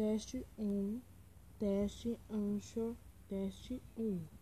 Teste um, teste Anchor, teste um.